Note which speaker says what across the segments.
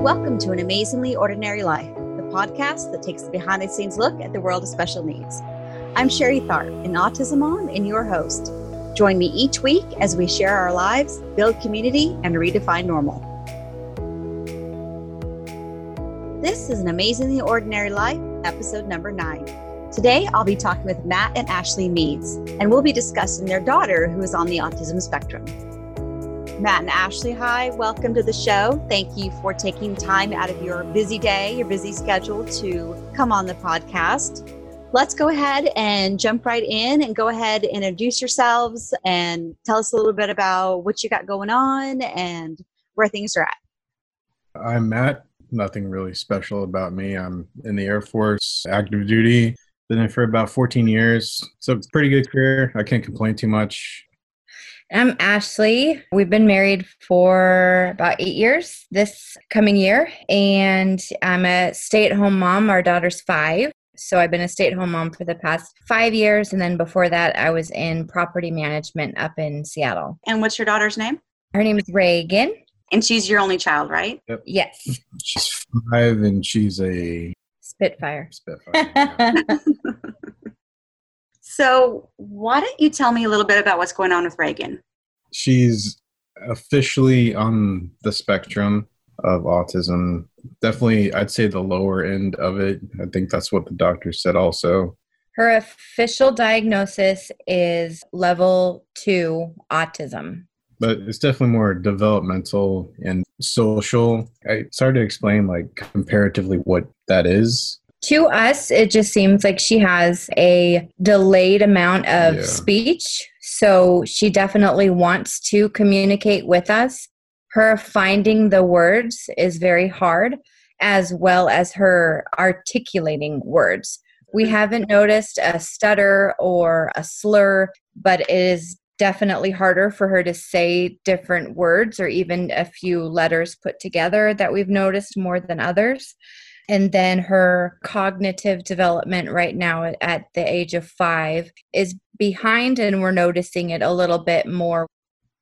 Speaker 1: Welcome to An Amazingly Ordinary Life, the podcast that takes a behind the scenes look at the world of special needs. I'm Sherry Tharp, an autism mom and your host. Join me each week as we share our lives, build community, and redefine normal. This is An Amazingly Ordinary Life, episode number nine. Today, I'll be talking with Matt and Ashley Meads, and we'll be discussing their daughter who is on the autism spectrum. Matt and Ashley, hi, welcome to the show. Thank you for taking time out of your busy day, your busy schedule to come on the podcast. Let's go ahead and jump right in and go ahead and introduce yourselves and tell us a little bit about what you got going on and where things are at.
Speaker 2: I'm Matt. Nothing really special about me. I'm in the Air Force, active duty. Been in for about 14 years. So it's pretty good career. I can't complain too much.
Speaker 3: I'm Ashley. We've been married for about eight years this coming year, and I'm a stay at home mom. Our daughter's five. So I've been a stay at home mom for the past five years. And then before that, I was in property management up in Seattle.
Speaker 1: And what's your daughter's name?
Speaker 3: Her name is Reagan.
Speaker 1: And she's your only child, right?
Speaker 2: Yep.
Speaker 3: Yes.
Speaker 2: She's five and she's a
Speaker 3: Spitfire.
Speaker 2: Spitfire. yeah.
Speaker 1: So, why don't you tell me a little bit about what's going on with Reagan?
Speaker 2: she's officially on the spectrum of autism. Definitely, I'd say the lower end of it. I think that's what the doctor said also.
Speaker 3: Her official diagnosis is level two autism.
Speaker 2: but it's definitely more developmental and social. I started to explain like comparatively what that is.
Speaker 3: To us, it just seems like she has a delayed amount of
Speaker 2: Yeah.
Speaker 3: speech. So she definitely wants to communicate with us. Her finding the words is very hard, as well as her articulating words. We mm-hmm. haven't noticed a stutter or a slur, but it is definitely harder for her to say different words or even a few letters put together that we've noticed more than others and then her cognitive development right now at the age of five is behind and we're noticing it a little bit more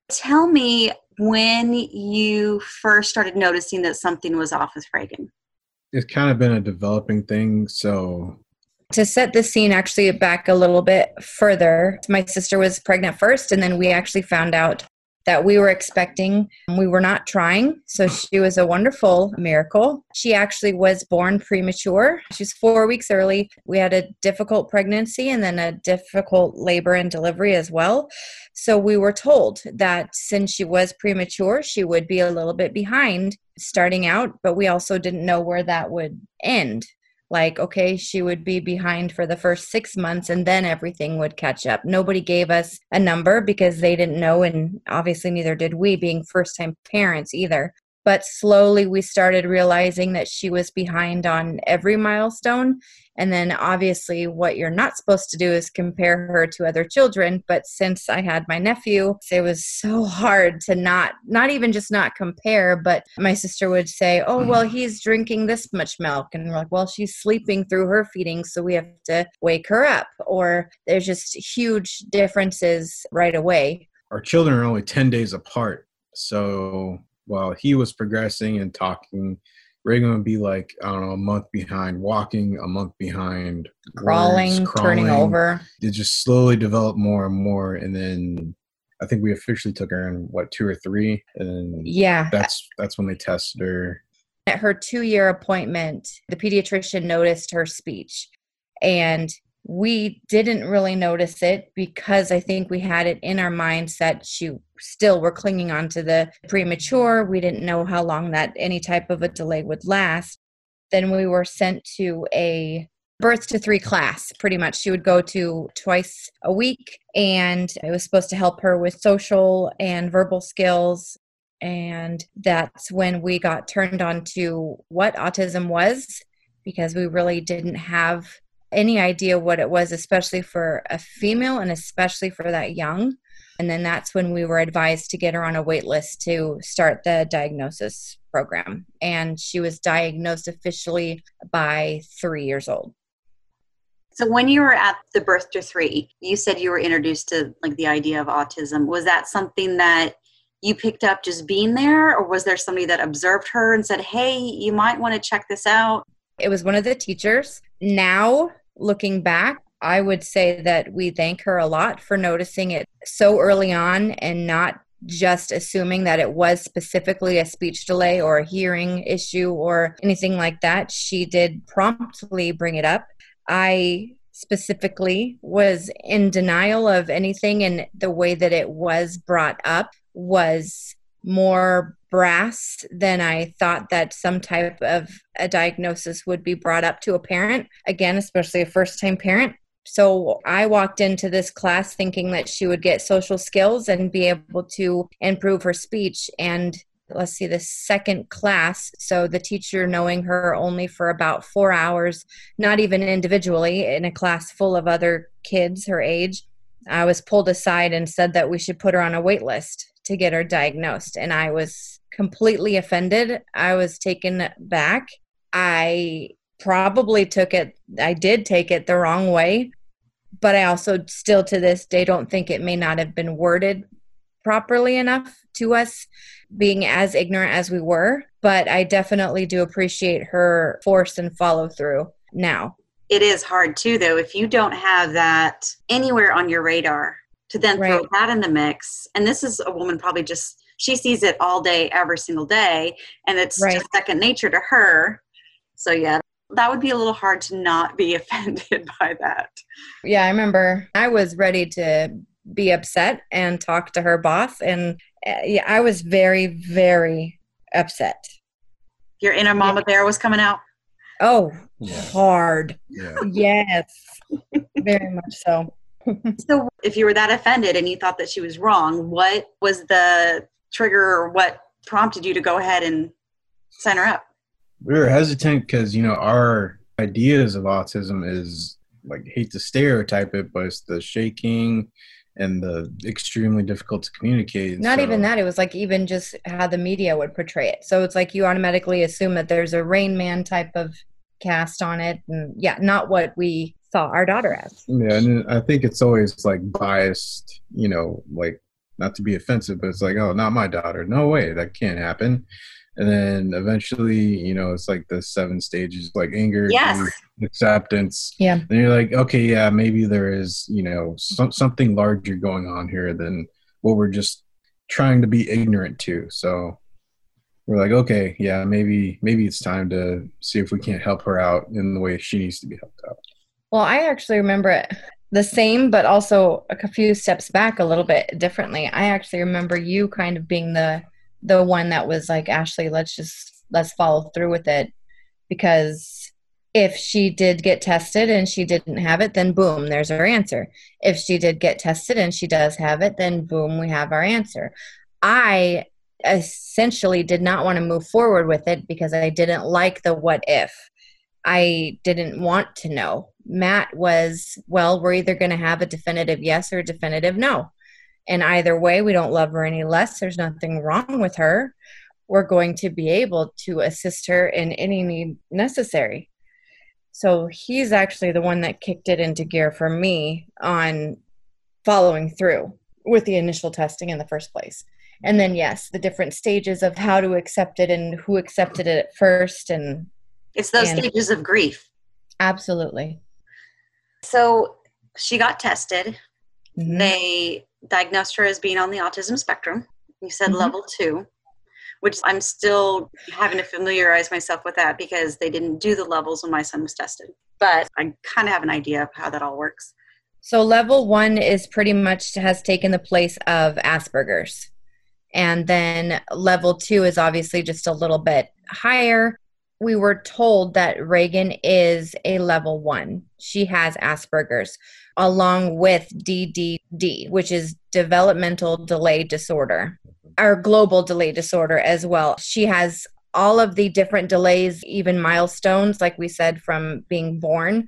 Speaker 1: Tell me when you first started noticing that something was off with Reagan.
Speaker 2: It's kind of been a developing thing. So
Speaker 3: to set the scene actually back a little bit further my sister was pregnant first and then we actually found out that we were expecting. We were not trying. So she was a wonderful miracle. She actually was born premature. She was four weeks early. We had a difficult pregnancy and then a difficult labor and delivery as well. So we were told that since she was premature she would be a little bit behind starting out but we also didn't know where that would end like okay she would be behind for the first six months and then everything would catch up. Nobody gave us a number because they didn't know and obviously neither did we being first time parents either but slowly we started realizing that she was behind on every milestone. And then obviously what you're not supposed to do is compare her to other children. But since i had my nephew it was so hard to not not even just not compare but my sister would say oh well mm-hmm. he's drinking this much milk. And we're like well she's sleeping through her feeding so we have to wake her up. Or there's just huge differences right away.
Speaker 2: Our children are only 10 days apart. So while he was progressing and talking, Reagan would be like, I don't know, a month behind walking, a month behind
Speaker 3: crawling,
Speaker 2: words,
Speaker 3: turning over
Speaker 2: It just slowly developed more and more. And then I think we officially took her in what two or three, and then
Speaker 3: yeah
Speaker 2: that's that's when they tested her.
Speaker 3: at her two year appointment, the pediatrician noticed her speech. And we didn't really notice it because I think we had it in our mindset. she still were clinging on to the premature. We didn't know how long that any type of a delay would last. Then we were sent to a birth to three class pretty much she would go to twice a week and it was supposed to help her with social and verbal skills and that's when we got turned on to what autism was because we really didn't have any idea what it was especially for a female and especially for that young and then that's when we were advised to get her on a wait list to start the diagnosis program and she was diagnosed officially by three years old
Speaker 1: So when you were at the birth to three, you said you were introduced to like the idea of autism. Was that something that you picked up just being there, or was there somebody that observed her and said, hey, you might want to check this out?
Speaker 3: It was one of the teachers. Now, looking back, I would say that we thank her a lot for noticing it so early on and not just assuming that it was specifically a speech delay or a hearing issue or anything like that. She did promptly bring it up. I specifically was in denial of anything, and the way that it was brought up was more brass than I thought that some type of a diagnosis would be brought up to a parent. Again, especially a first time parent. So I walked into this class thinking that she would get social skills and be able to improve her speech. And let's see, the second class, so the teacher knowing her only for about four hours, not even individually, in a class full of other kids her age, I was pulled aside and said that we should put her on a wait list to get her diagnosed. And I was completely offended. I was taken back. I probably took it, I did take it the wrong way but I also still to this day don't think it may not have been worded properly enough to us being as ignorant as we were but I definitely do appreciate her force and follow through now
Speaker 1: it is hard too though if you don't have that anywhere on your radar to then right. throw that in the mix and this is a woman probably just she sees it all day every single day and it's right. just second nature to her so yeah that would be a little hard to not be offended by that.
Speaker 3: Yeah, I remember I was ready to be upset and talk to her boss and uh, yeah, I was very very upset.
Speaker 1: Your inner mama bear was coming out?
Speaker 3: Oh, yeah. hard. Yeah. Yes. very much so.
Speaker 1: so if you were that offended and you thought that she was wrong, what was the trigger or what prompted you to go ahead and sign her up?
Speaker 2: we were hesitant because you know our ideas of autism is like hate to stereotype it, but it's the shaking and the extremely difficult to communicate.
Speaker 3: Not so. even that. It was like even just how the media would portray it. So it's like you automatically assume that there's a Rain Man type of cast on it, and yeah, not what we saw our daughter as.
Speaker 2: Yeah, and I think it's always like biased. You know, like not to be offensive, but it's like, oh, not my daughter. No way, that can't happen and then eventually you know it's like the seven stages like anger
Speaker 1: yes.
Speaker 2: acceptance
Speaker 3: yeah
Speaker 2: and you're like okay yeah maybe there is you know some, something larger going on here than what we're just trying to be ignorant to so we're like okay yeah maybe maybe it's time to see if we can't help her out in the way she needs to be helped out
Speaker 3: well i actually remember it the same but also a few steps back a little bit differently. I actually remember you kind of being the the one that was like ashley let's just let's follow through with it. Because if she did get tested and she didn't have it then boom there's our answer. If she did get tested and she does have it then boom we have our answer. I essentially did not want to move forward with it because i didn't like the what if. I didn't want to know matt was well we're either going to have a definitive yes or a definitive no and either way, we don't love her any less. There's nothing wrong with her. We're going to be able to assist her in any need necessary. So he's actually the one that kicked it into gear for me on following through with the initial testing in the first place. And then, yes, the different stages of how to accept it and who accepted it at first. And
Speaker 1: it's those and stages of grief.
Speaker 3: Absolutely.
Speaker 1: So she got tested. Mm-hmm. They diagnosed her as being on the autism spectrum. You said mm-hmm. level two, which I'm still having to familiarize myself with that because they didn't do the levels when my son was tested. But I kind of have an idea of how that all works.
Speaker 3: So, level one is pretty much has taken the place of Asperger's. And then level two is obviously just a little bit higher. We were told that Reagan is a level one. She has Asperger's along with DDD, which is developmental delay disorder, or global delay disorder as well. She has all of the different delays, even milestones, like we said, from being born.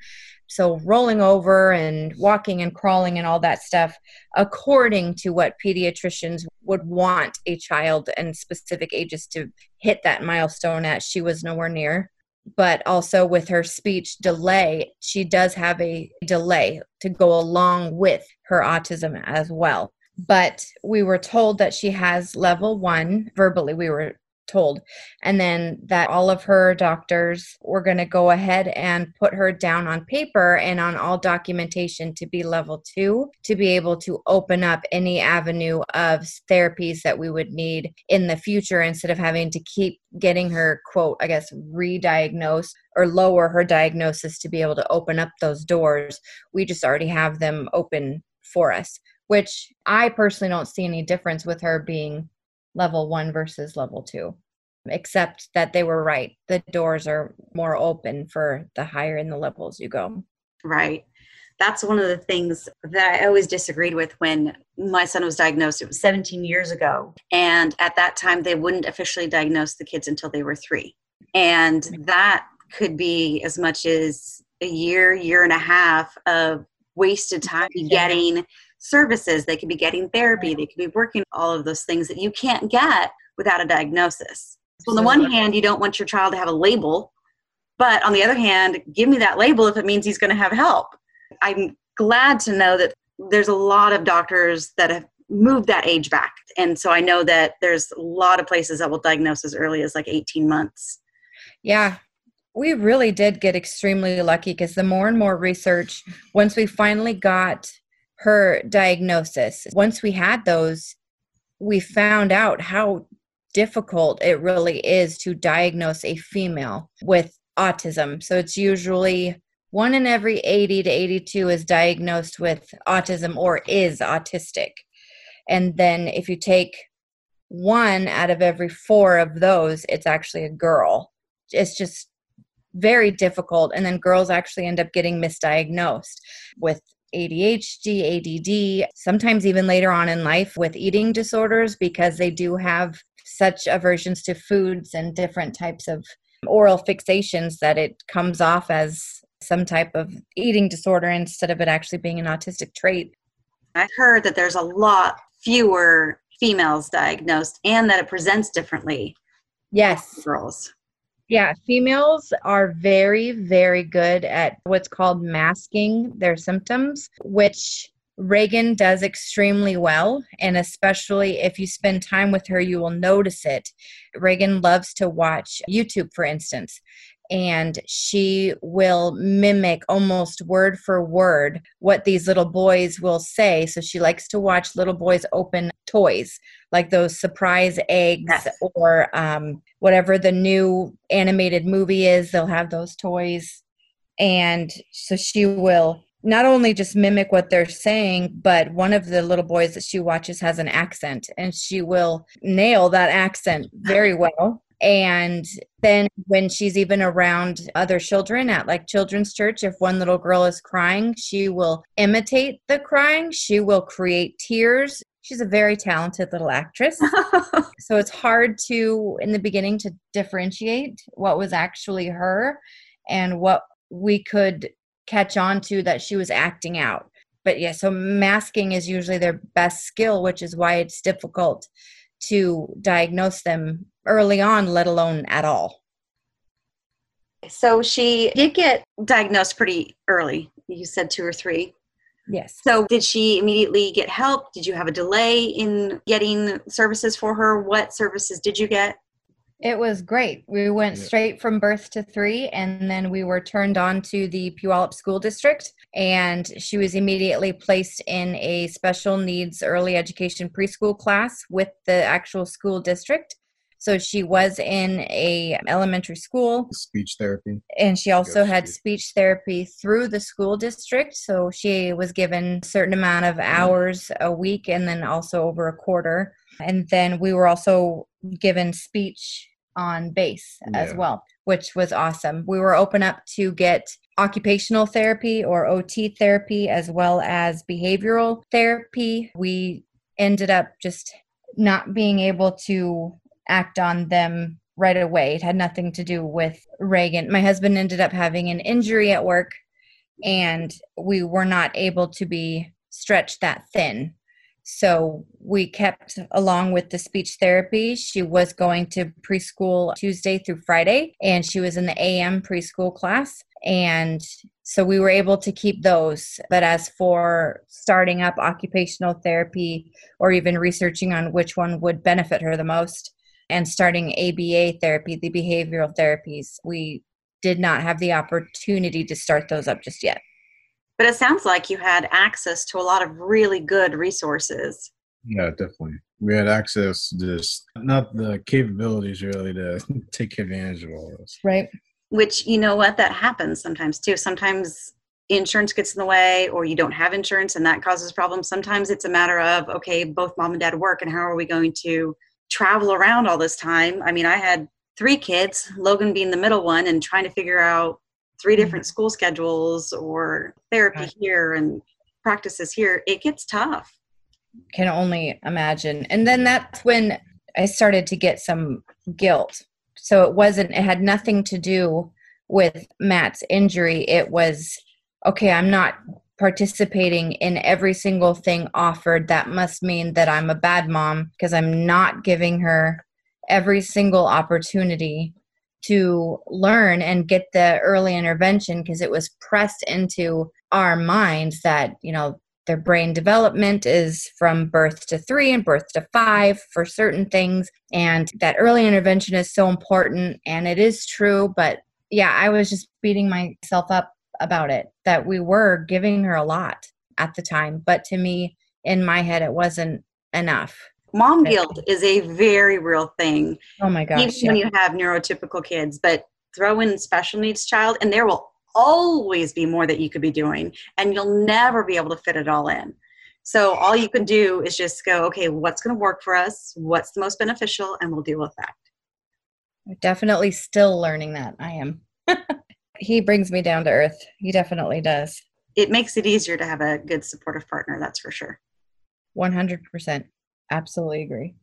Speaker 3: So, rolling over and walking and crawling and all that stuff, according to what pediatricians would want a child and specific ages to hit that milestone at, she was nowhere near but also with her speech delay, she does have a delay to go along with her autism as well. but we were told that she has level one verbally we were told. And then that all of her doctors were going to go ahead and put her down on paper and on all documentation to be level 2 to be able to open up any avenue of therapies that we would need in the future instead of having to keep getting her quote i guess re-diagnose or lower her diagnosis to be able to open up those doors. We just already have them open for us which i personally don't see any difference with her being level one versus level two, except that they were right. The doors are more open for the higher in the levels you go.
Speaker 1: Right. That's one of the things that I always disagreed with when my son was diagnosed. It was 17 years ago. And at that time, they wouldn't officially diagnose the kids until they were three. And that could be as much as a year, year and a half of wasted time getting services, they could be getting therapy, they could be working all of those things that you can't get without a diagnosis. So on the one hand, you don't want your child to have a label, but on the other hand, give me that label if it means he's going to have help. I'm glad to know that there's a lot of doctors that have moved that age back. And so I know that there's a lot of places that will diagnose as early as like 18 months.
Speaker 3: Yeah, we really did get extremely lucky because the more and more research, once we finally got her diagnosis. Once we had those, we found out how difficult it really is to diagnose a female with autism. So it's usually one in every 80 to 82 is diagnosed with autism or is autistic. And then if you take one out of every four of those, it's actually a girl. It's just very difficult. And then girls actually end up getting misdiagnosed with ADHD, ADD, sometimes even later on in life with eating disorders because they do have such aversions to foods and different types of oral fixations that it comes off as some type of eating disorder instead of it actually being an autistic trait.
Speaker 1: I've heard that there's a lot fewer females diagnosed and that it presents differently.
Speaker 3: Yes.
Speaker 1: Girls.
Speaker 3: Yeah, females are very, very good at what's called masking their symptoms, which Reagan does extremely well. And especially if you spend time with her, you will notice it. Reagan loves to watch YouTube, for instance and she will mimic almost word for word what these little boys will say. So she likes to watch little boys open toys, like those surprise eggs yes. or um, whatever the new animated movie is, they'll have those toys. And so she will not only just mimic what they're saying, but one of the little boys that she watches has an accent and she will nail that accent very well. And then when she's even around other children at like children's church, if one little girl is crying, she will imitate the crying. She will create tears. She's a very talented little actress. so it's hard to, in the beginning, to differentiate what was actually her and what we could catch on to that she was acting out. But yeah, so masking is usually their best skill, which is why it's difficult to diagnose them early on, let alone at all.
Speaker 1: So she did get diagnosed pretty early. You said two or three.
Speaker 3: Yes.
Speaker 1: So did she immediately get help? Did you have a delay in getting services for her? What services did you get?
Speaker 3: It was great. We went yeah. straight from birth to three, and then we were turned on to the Puyallup School District. And she was immediately placed in a special needs early education preschool class with the actual school district. So she was in a elementary school.
Speaker 2: Speech therapy.
Speaker 3: And she also had speech therapy through the school district. So she was given a certain amount of mm-hmm. hours a week and then also over a quarter. And then we were also given speech on base yeah. as well, which was awesome. We were open up to get occupational therapy or OT therapy as well as behavioral therapy. We ended up just not being able to act on them right away. It had nothing to do with Reagan. My husband ended up having an injury at work, and we were not able to be stretched that thin. So we kept along with the speech therapy. She was going to preschool Tuesday through Friday, and she was in the AM preschool class. And so we were able to keep those. But as for starting up occupational therapy or even researching on which one would benefit her the most and starting ABA therapy, the behavioral therapies, we did not have the opportunity to start those up just yet.
Speaker 1: But it sounds like you had access to a lot of really good resources.
Speaker 2: Yeah, definitely. We had access to just not the capabilities really to take advantage of all this.
Speaker 3: Right.
Speaker 1: Which, you know what, that happens sometimes too. Sometimes insurance gets in the way or you don't have insurance and that causes problems. Sometimes it's a matter of, okay, both mom and dad work and how are we going to travel around all this time? I mean, I had three kids, Logan being the middle one, and trying to figure out three mm-hmm. different school schedules or therapy right. here and practices here, it gets tough.
Speaker 3: Can only imagine. And then that's when I started to get some guilt. So it wasn't, it had nothing to do with Matt's injury. It was, okay, I'm not participating in every single thing offered. That must mean that I'm a bad mom because I'm not giving her every single opportunity to learn and get the early intervention because it was pressed into our minds that you know their brain development is from birth to three and birth to five for certain things and that early intervention is so important and it is true but yeah i was just beating myself up about it that we were giving her a lot at the time but to me in my head it wasn't enough
Speaker 1: mom guilt is a very real thing.
Speaker 3: Oh my gosh.
Speaker 1: Even yeah. when you have neurotypical kids, but throw in special needs child and there will always be more that you could be doing and you'll never be able to fit it all in. So all you can do is just go, okay, what's going to work for us? What's the most beneficial? And we'll deal with that.
Speaker 3: Definitely still learning that. I am. he brings me down to earth. He definitely does.
Speaker 1: It makes it easier to have a good supportive partner, that's for sure.
Speaker 3: 100%. Absolutely agree.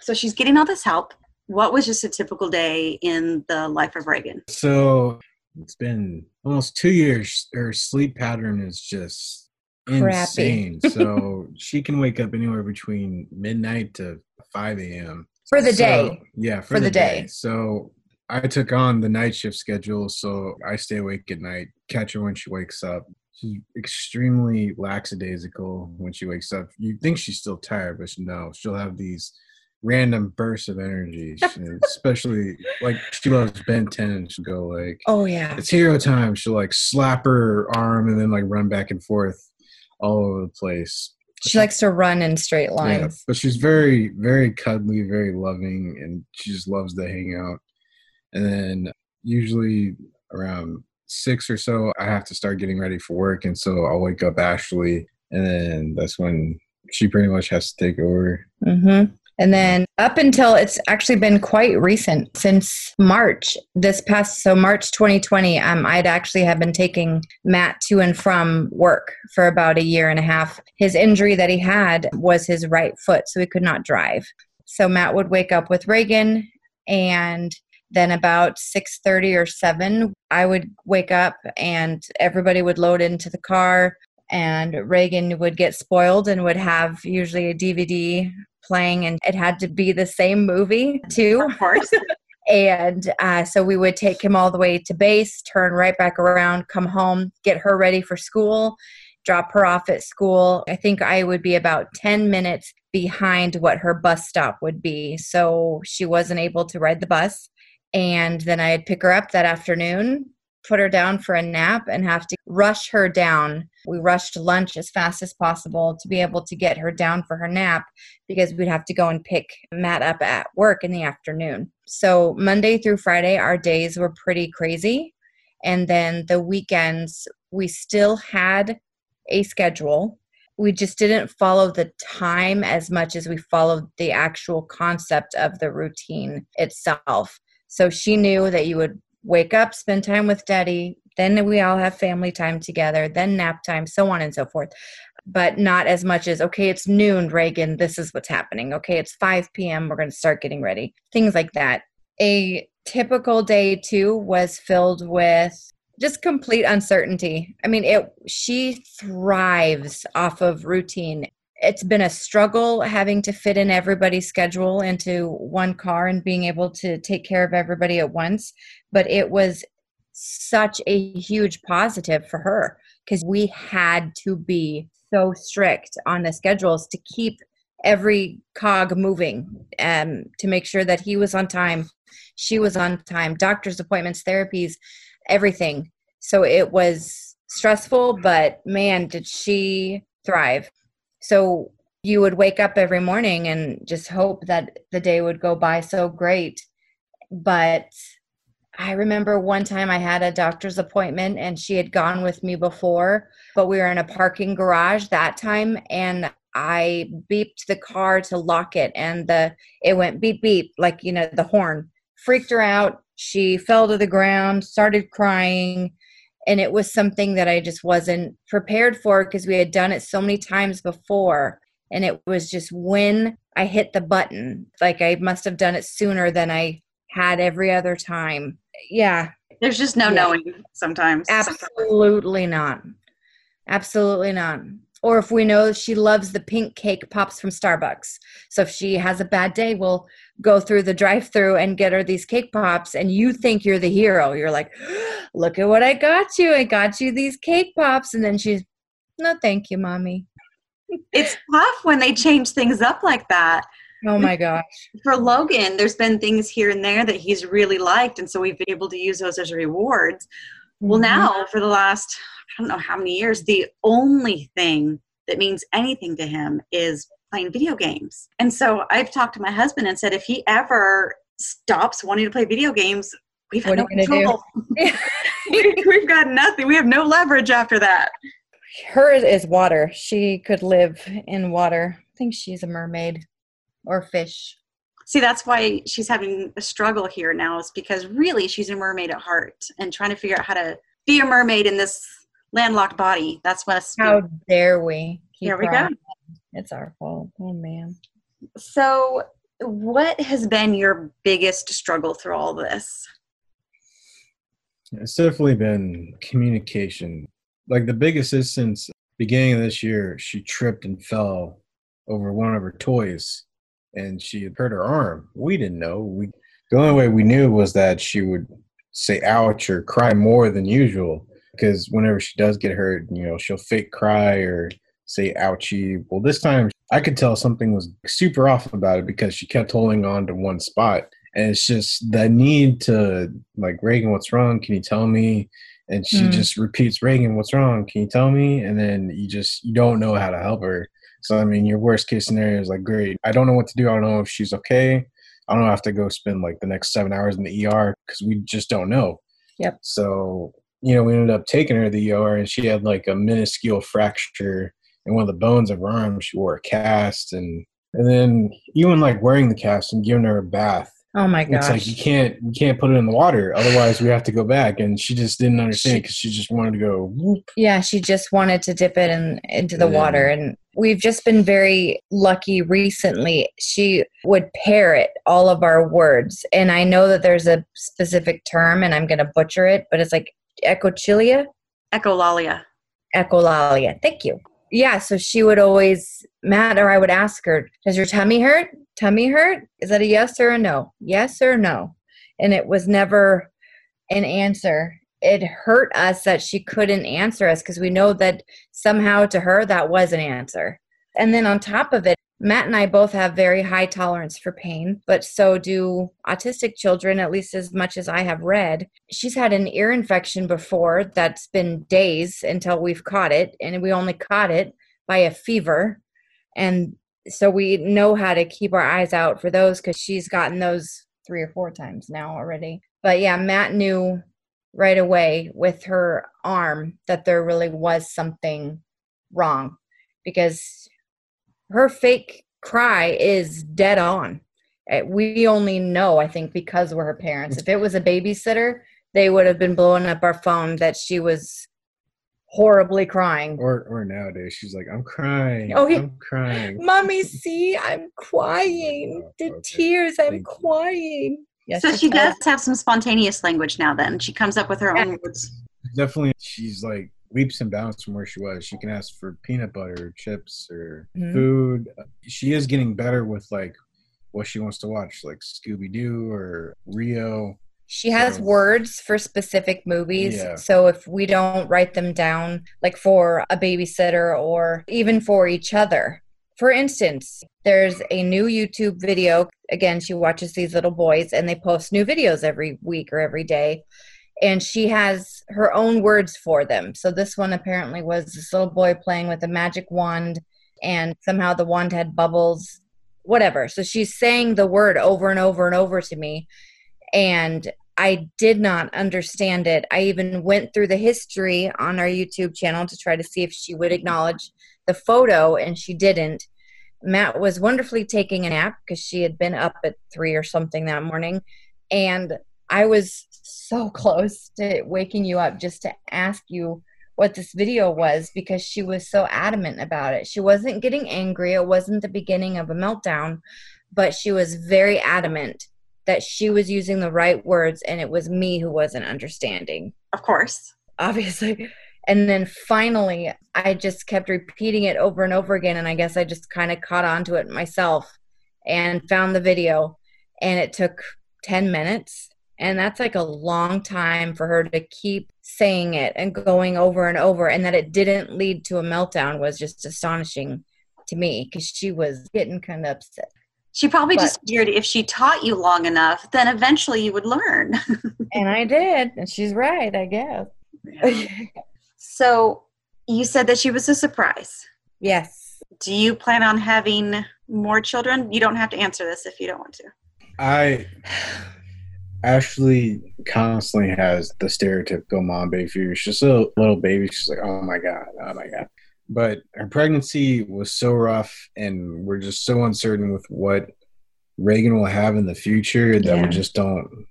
Speaker 1: So she's getting all this help. What was just a typical day in the life of Reagan?
Speaker 2: So it's been almost two years. Her sleep pattern is just insane. so she can wake up anywhere between midnight to 5 a.m.
Speaker 3: For the
Speaker 2: so,
Speaker 3: day.
Speaker 2: Yeah,
Speaker 3: for, for the, the day. day.
Speaker 2: So I took on the night shift schedule. So I stay awake at night, catch her when she wakes up she's extremely lackadaisical when she wakes up. You think she's still tired, but no, she'll have these random bursts of energy. especially like she loves Ben 10 and she'll go like,
Speaker 3: "Oh yeah,
Speaker 2: it's hero time." She'll like slap her arm and then like run back and forth all over the place.
Speaker 3: She likes to run in straight lines. Yeah,
Speaker 2: but she's very, very cuddly, very loving, and she just loves to hang out. And then usually around six or so, I have to start getting ready for work. And so I'll wake up Ashley, and then that's when she pretty much has to take over.
Speaker 3: Mm-hmm. And then up until it's actually been quite recent since March, this past, so March 2020, um, I'd actually have been taking Matt to and from work for about a year and a half. His injury that he had was his right foot, so he could not drive. So Matt would wake up with Reagan and then about 6:30 or 7 I would wake up and everybody would load into the car and Reagan would get spoiled and would have usually a DVD playing and it had to be the same movie too.
Speaker 1: Of course.
Speaker 3: And uh, so we would take him all the way to base turn right back around come home get her ready for school drop her off at school. I think i would be about 10 minutes behind what her bus stop would be. So she wasn't able to ride the bus and then I'd pick her up that afternoon, put her down for a nap, and have to rush her down. We rushed lunch as fast as possible to be able to get her down for her nap because we'd have to go and pick Matt up at work in the afternoon. So, Monday through Friday, our days were pretty crazy. And then the weekends, we still had a schedule. We just didn't follow the time as much as we followed the actual concept of the routine itself. So she knew that you would wake up, spend time with daddy, then we all have family time together, then nap time, so on and so forth. But not as much as, okay, it's noon, Reagan, this is what's happening. Okay, it's 5 p.m., we're going to start getting ready. Things like that. A typical day, too, was filled with just complete uncertainty. I mean, it she thrives off of routine it's been a struggle having to fit in everybody's schedule into one car and being able to take care of everybody at once but it was such a huge positive for her because we had to be so strict on the schedules to keep every cog moving um, to make sure that he was on time she was on time doctor's appointments therapies everything. So it was stressful but man did she thrive so you would wake up every morning and just hope that the day would go by so great. But I remember one time I had a doctor's appointment and she had gone with me before, but we were in a parking garage that time and I beeped the car to lock it and the it went beep beep like you know the horn freaked her out she fell to the ground started crying and it was something that I just wasn't prepared for because we had done it so many times before. And it was just when I hit the button like I must have done it sooner than I had every other time. Yeah.
Speaker 1: There's just no
Speaker 3: Yeah.
Speaker 1: knowing sometimes.
Speaker 3: Absolutely not. Absolutely not. Or if we know she loves the pink cake pops from Starbucks. So if she has a bad day, we'll go through the drive-through and get her these cake pops and you think you're the hero. You're like, "Look at what I got you. I got you these cake pops." And then she's, "No, thank you, mommy."
Speaker 1: it's tough when they change things up like that
Speaker 3: Oh my gosh.
Speaker 1: for logan there's been things here and there that he's really liked and so we've been able to use those as rewards well
Speaker 3: Mhm.
Speaker 1: now for the last i don't know how many years the only thing that means anything to him is playing video games and so i've talked to my husband and said if he ever stops wanting to play video games we've had no control We- we've got nothing we have no leverage after that
Speaker 3: Her is water. She could live in water. I think she's a mermaid or fish.
Speaker 1: See, that's why she's having a struggle here now, is because really she's a mermaid at heart and trying to figure out how to be a mermaid in this landlocked body. That's what.
Speaker 3: How dare we?
Speaker 1: Here we go.
Speaker 3: On? It's our fault. Oh man.
Speaker 1: So, what has been your biggest struggle through all this?
Speaker 2: It's definitely been communication. Like the biggest is since beginning of this year, she tripped and fell over one of her toys, and she had hurt her arm. We didn't know. We the only way we knew was that she would say ouch or cry more than usual. Because whenever she does get hurt, you know, she'll fake cry or say ouchie. Well, this time I could tell something was super off about it because she kept holding on to one spot. And it's just the need to like reagan what's wrong? Can you tell me? And she
Speaker 3: Mm.
Speaker 2: just repeats reagan what's wrong? Can you tell me? And then you just you don't know how to help her. So i mean your worst case scenario is like great. I don't know what to do. I don't know if she's okay. I don't have to go spend like the next seven hours in the er because we just don't know.
Speaker 3: Yep.
Speaker 2: so you know we ended up taking her to the er and she had like a minuscule fracture in one of the bones of her arm she wore a cast and and then even like wearing the cast and giving her a bath
Speaker 3: Oh my
Speaker 2: it's like you can't you can't put it in the water otherwise we have to go back and she just didn't understand because she just wanted to go whoop
Speaker 3: Yeah, she just wanted to dip it in into the
Speaker 2: Yeah.
Speaker 3: water and we've just been very lucky recently. She would parrot all of our words and I know that there's a specific term and I'm going to butcher it, but it's like echochilia,
Speaker 1: Echolalia.
Speaker 3: echolalia. Thank you. Yeah, so she would always Matt or I would ask her, "Does your tummy hurt? Tummy hurt? Is that a yes or a no? Yes or no?" And it was never an answer. It hurt us that she couldn't answer us because we know that somehow to her that was an answer. And then on top of it, Matt and I both have very high tolerance for pain, but so do autistic children, at least as much as I have read. She's had an ear infection before that's been days until we've caught it, and we only caught it by a fever. And so we know how to keep our eyes out for those because she's gotten those three or four times now already. But yeah, Matt knew right away with her arm that there really was something wrong because her fake cry is dead on. Uh, We only know, I think, because we're her parents. If it was a babysitter, they would have been blowing up our phone that she was horribly crying.
Speaker 2: or or nowadays she's like i'm crying
Speaker 3: Oh, yeah.
Speaker 2: i'm crying
Speaker 3: Mommy, see, I'm crying. The
Speaker 2: Okay.
Speaker 3: tears, I'm
Speaker 2: Thank you.
Speaker 3: crying. Yes,
Speaker 1: so
Speaker 3: she
Speaker 1: she does have some spontaneous language now. Then she comes up with her own words.
Speaker 2: definitely she's like leaps and bounds from where she was. She can ask for peanut butter, chips, or
Speaker 3: Mhm.
Speaker 2: food. She is getting better with like what she wants to watch, like Scooby Doo or Rio.
Speaker 3: She has
Speaker 2: So-
Speaker 3: words for specific movies.
Speaker 2: Yeah.
Speaker 3: So if we don't write them down, like for a babysitter or even for each other. For instance, there's a new YouTube video. Again, she watches these little boys and they post new videos every week or every day. And she has her own words for them. So this one apparently was this little boy playing with a magic wand and somehow the wand had bubbles, whatever. So she's saying the word over and over and over to me. And I did not understand it. I even went through the history on our YouTube channel to try to see if she would acknowledge the photo, and she didn't. Matt was wonderfully taking a nap because she had been up at three or something that morning. And I was so close to waking you up just to ask you what this video was because she was so adamant about it. She wasn't getting angry, it wasn't the beginning of a meltdown, but she was very adamant that she was using the right words and it was me who wasn't understanding
Speaker 1: Of course.
Speaker 3: obviously and then finally i just kept repeating it over and over again and i guess i just kind of caught on to it myself and found the video and it took 10 minutes and that's like a long time for her to keep saying it and going over and over and that it didn't lead to a meltdown was just astonishing to me because she was getting kind of upset
Speaker 1: She probably
Speaker 3: But-
Speaker 1: just figured if she taught you long enough, then eventually you would learn.
Speaker 3: and i did and she's right i guess
Speaker 1: so you said that she was a surprise.
Speaker 3: yes
Speaker 1: Do you plan on having more children? You don't have to answer this if you don't want to.
Speaker 2: I Ashley constantly has the stereotypical mom baby fever. She's just a little baby. She's like, oh my God, oh my God. But her pregnancy was so rough, and we're just so uncertain with what Reagan will have in the future that
Speaker 3: Yeah.
Speaker 2: we just don't.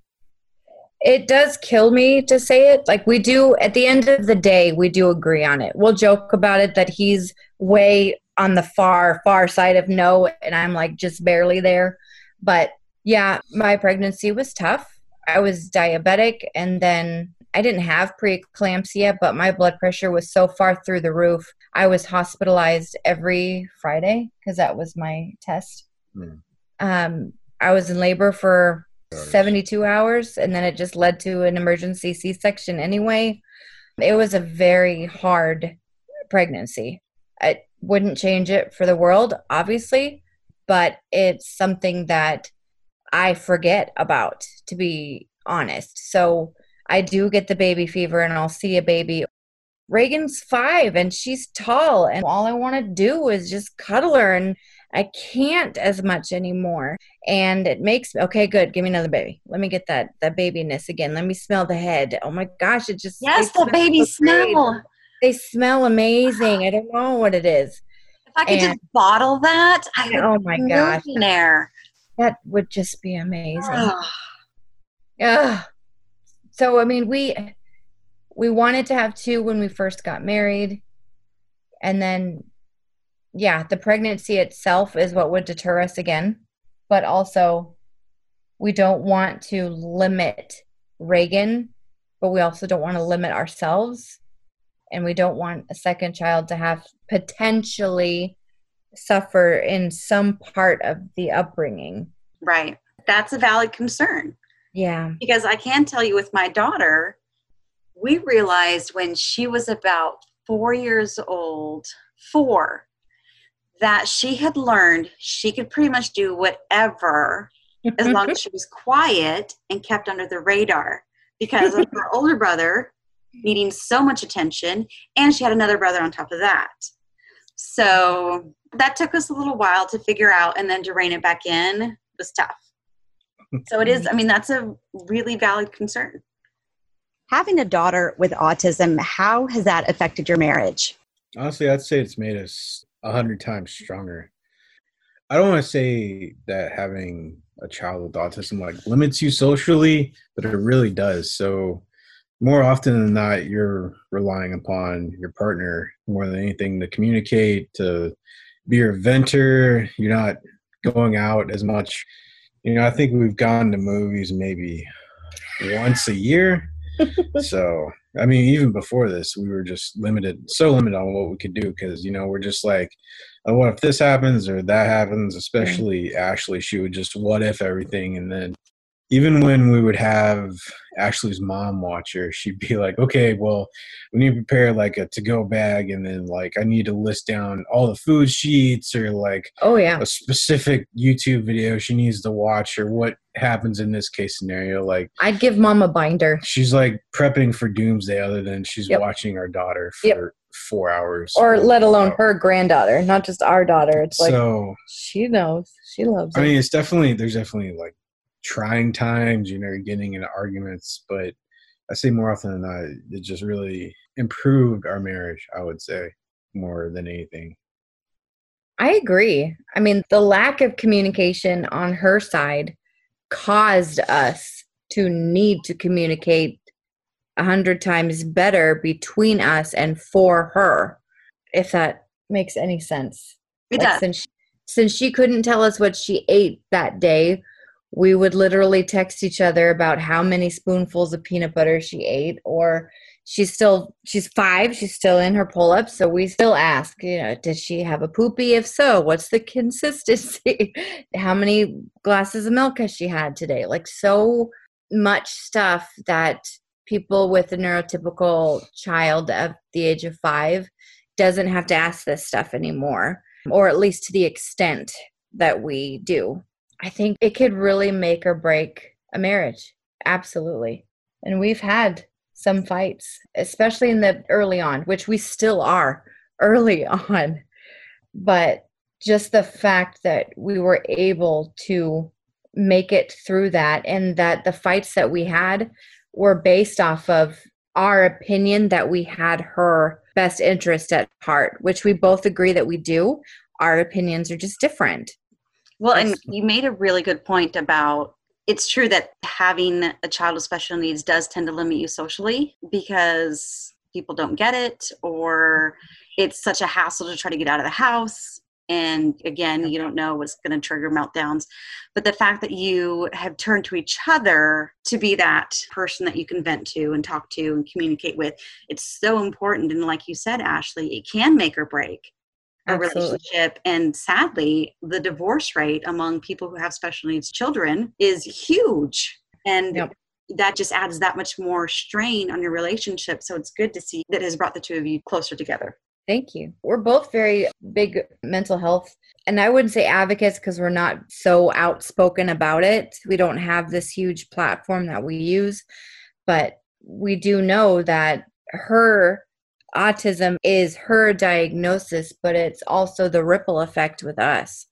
Speaker 3: it does kill me to say it. Like we do at the end of the day, we do agree on it. We'll joke about it that he's way on the far, far side of no, and I'm like just barely there. But yeah, my pregnancy was tough. I was diabetic, and then I didn't have preeclampsia, but my blood pressure was so far through the roof. I was hospitalized every Friday because that was my test.
Speaker 2: Hmm.
Speaker 3: Um, I was in labor for 72 hours and then it just led to an emergency c-section anyway it was a very hard pregnancy i wouldn't change it for the world obviously but it's something that i forget about to be honest. So i do get the baby fever and i'll see a baby. Reagan's five and she's tall and all i want to do is just cuddle her and i can't as much anymore. And it makes okay good give me another baby. Let me get that that babiness again. Let me smell the head. Oh my gosh it just
Speaker 1: Yes, the baby
Speaker 3: so
Speaker 1: smell.
Speaker 3: they smell amazing. I don't know what it is.
Speaker 1: If I could just bottle that, I would
Speaker 3: oh my gosh.
Speaker 1: millionaire.
Speaker 3: That would just be amazing. Yeah so i mean we we wanted to have two when we first got married. And then yeah the pregnancy itself is what would deter us again. But also we don't want to limit reagan but we also don't want to limit ourselves. And we don't want a second child to have potentially suffer in some part of the upbringing
Speaker 1: Right. That's a valid concern.
Speaker 3: yeah
Speaker 1: because I can tell you with my daughter, we realized when she was about four years old, four, that she had learned she could pretty much do whatever as long as she was quiet and kept under the radar because of her older brother needing so much attention and she had another brother on top of that. So that took us a little while to figure out and then to rein it back in was tough. So it is, I mean, that's a really valid concern. Having a daughter with autism, how has that affected your marriage?
Speaker 2: Honestly, I'd say it's made us a hundred times stronger. I don't want to say that having a child with autism like limits you socially, but it really does. So more often than not, you're relying upon your partner more than anything to communicate, to be your ventor. You're not going out as much. You know, I think we've gone to movies maybe once a year. so I mean, even before this, we were just limited, so limited on what we could do because, you know, we're just like, oh, what if this happens or that happens? Especially Ashley, she would just what if everything. And then even when we would have Ashley's mom watch her, she'd be like, okay, well, we need to prepare like a to go bag. And then like, I need to list down all the food sheets or like,
Speaker 3: oh, yeah.
Speaker 2: a specific YouTube video she needs to watch or what happens in this case scenario. Like,
Speaker 3: I'd give mom a binder.
Speaker 2: she's like prepping for doomsday other than she's
Speaker 3: Yep.
Speaker 2: watching our daughter for
Speaker 3: Yep.
Speaker 2: four hours.
Speaker 3: Or let alone
Speaker 2: Oh.
Speaker 3: her granddaughter, not just our daughter. It's like,
Speaker 2: so,
Speaker 3: she knows. She loves
Speaker 2: I
Speaker 3: it.
Speaker 2: mean, it's definitely, there's definitely like trying times, you know, getting into arguments, but I say more often than not, it just really improved our marriage, I would say, more than anything.
Speaker 3: I agree. I mean, the lack of communication on her side caused us to need to communicate a hundred times better between us and for her, if that makes any sense.
Speaker 1: It
Speaker 3: Like,
Speaker 1: does.
Speaker 3: Since, since she couldn't tell us what she ate that day, we would literally text each other about how many spoonfuls of peanut butter she ate or she's still she's five she's still in her pull-ups so we still ask you know did she have a poopy? If so what's the consistency? How many glasses of milk has she had today? Like so much stuff that people with a neurotypical child of the age of five doesn't have to ask this stuff anymore or at least to the extent that we do i think it could really make or break a marriage absolutely and we've had some fights, especially in the early on, which we still are early on. But just the fact that we were able to make it through that and that the fights that we had were based off of our opinion that we had her best interest at heart, which we both agree that we do. Our opinions are just different.
Speaker 1: Well, and you made a really good point about it's true that having a child with special needs does tend to limit you socially because people don't get it or it's such a hassle to try to get out of the house. And again, you don't know what's going to trigger meltdowns. But the fact that you have turned to each other to be that person that you can vent to and talk to and communicate with, it's so important. And like you said, Ashley, it can make or break a
Speaker 3: Absolutely.
Speaker 1: relationship and sadly the divorce rate among people who have special needs children is huge and
Speaker 3: Yep.
Speaker 1: that just adds that much more strain on your relationship so it's good to see that has brought the two of you closer together
Speaker 3: Thank you. We're both very big mental health, and I wouldn't say advocates because we're not so outspoken about it. We don't have this huge platform that we use, but we do know that her autism is her diagnosis, but it's also the ripple effect with us.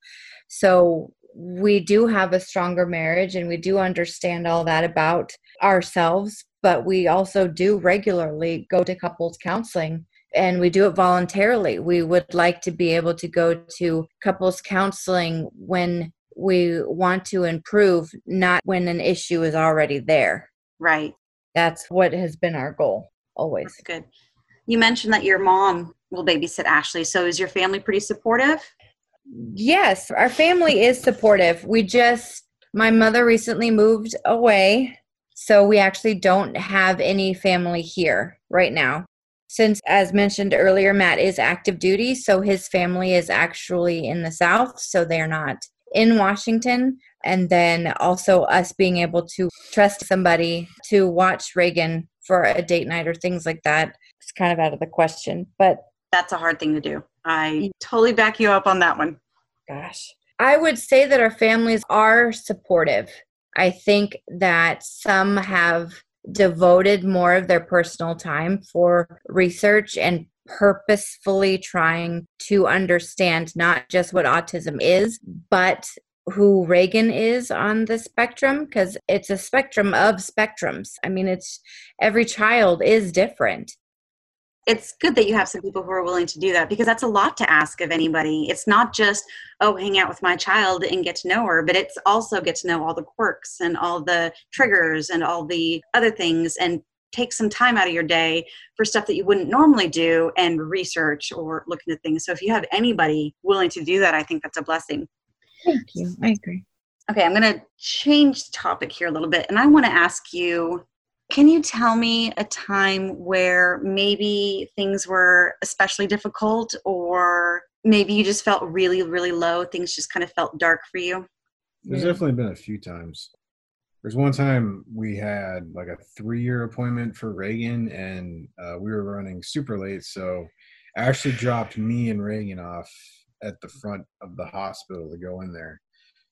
Speaker 3: So we do have a stronger marriage and we do understand all that about ourselves, but we also do regularly go to couples counseling and we do it voluntarily. We would like to be able to go to couples counseling when we want to improve, not when an issue is already there.
Speaker 1: right
Speaker 3: That's what has been our goal always.
Speaker 1: that's good you mentioned that your mom will babysit ashley so is your family pretty supportive
Speaker 3: Yes, our family is supportive. We just, my mother recently moved away. So we actually don't have any family here right now. Since, as mentioned earlier, Matt is active duty. So his family is actually in the South. So they're not in Washington. And then also us being able to trust somebody to watch Reagan for a date night or things like that. It's kind of out of the question. But
Speaker 1: that's a hard thing to do i totally back you up on that one
Speaker 3: Gosh. I would say that our families are supportive. I think that some have devoted more of their personal time for research and purposefully trying to understand not just what autism is, but who Reagan is on the spectrum because it's a spectrum of spectrums. I mean, it's every child is different.
Speaker 1: it's good that you have some people who are willing to do that because that's a lot to ask of anybody. It's not just, oh, hang out with my child and get to know her, but it's also get to know all the quirks and all the triggers and all the other things and take some time out of your day for stuff that you wouldn't normally do and research or look into things. So if you have anybody willing to do that, I think that's a blessing.
Speaker 3: Thank you. I agree.
Speaker 1: Okay, I'm going to change the topic here a little bit and I want to ask you Can you tell me a time where maybe things were especially difficult or maybe you just felt really, really low? Things just kind of felt dark for you?
Speaker 2: There's yeah. definitely been a few times. There's one time we had like a three year appointment for Reagan and uh, we were running super late. So Ashley dropped me and Reagan off at the front of the hospital to go in there.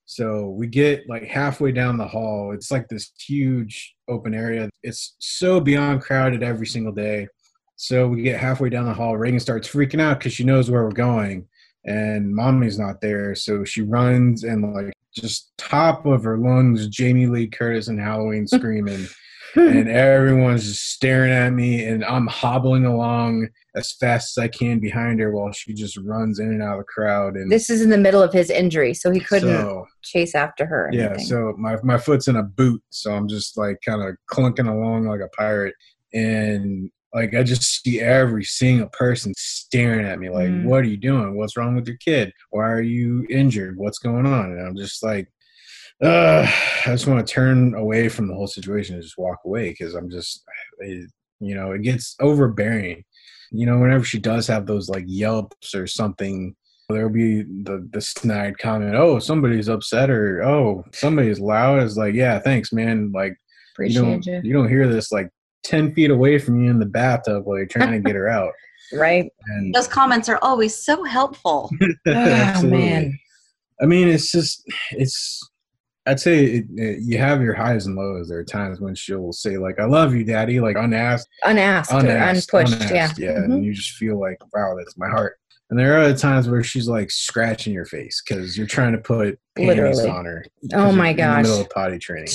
Speaker 2: So we get like halfway down the hall. It's like this huge open area. It's so beyond crowded every single day. So we get halfway down the hall. Reagan starts freaking out because she knows where we're going, and mommy's not there. So she runs and like just top of her lungs, Jamie Lee Curtis and Halloween screaming. and everyone's just staring at me and I'm hobbling along as fast as I can behind her while she just runs in and out of the crowd and
Speaker 3: this is in the middle of his injury so he couldn't so, chase after her
Speaker 2: yeah so my my foot's in a boot so I'm just like kind of clunking along like a pirate. And like I just see every single person staring at me like mm. what are you doing? What's wrong with your kid? Why are you injured? What's going on? And I'm just like uh, I just want to turn away from the whole situation and just walk away because I'm just, it, you know, it gets overbearing. You know, whenever she does have those like yelps or something, there'll be the the snide comment, "Oh, somebody's upset," or "Oh, somebody's loud." It's like, yeah, thanks, man. Like, Appreciate you don't you. you don't hear this like ten feet away from you in the bathtub while you're trying to get her out.
Speaker 3: Right.
Speaker 1: And those comments are always so helpful.
Speaker 3: oh man.
Speaker 2: I mean, it's just it's I'd say it, it, you have your highs and lows. There are times when she'll say like "I love you, Daddy," like unasked,
Speaker 3: unasked, unasked unpushed, unasked,
Speaker 2: yeah, yeah, mm-hmm. and you just feel like, wow, that's my heart. And there are other times where she's like scratching your face because you're trying to put panties Literally. on her.
Speaker 3: Oh my gosh! In
Speaker 2: the middle of potty training.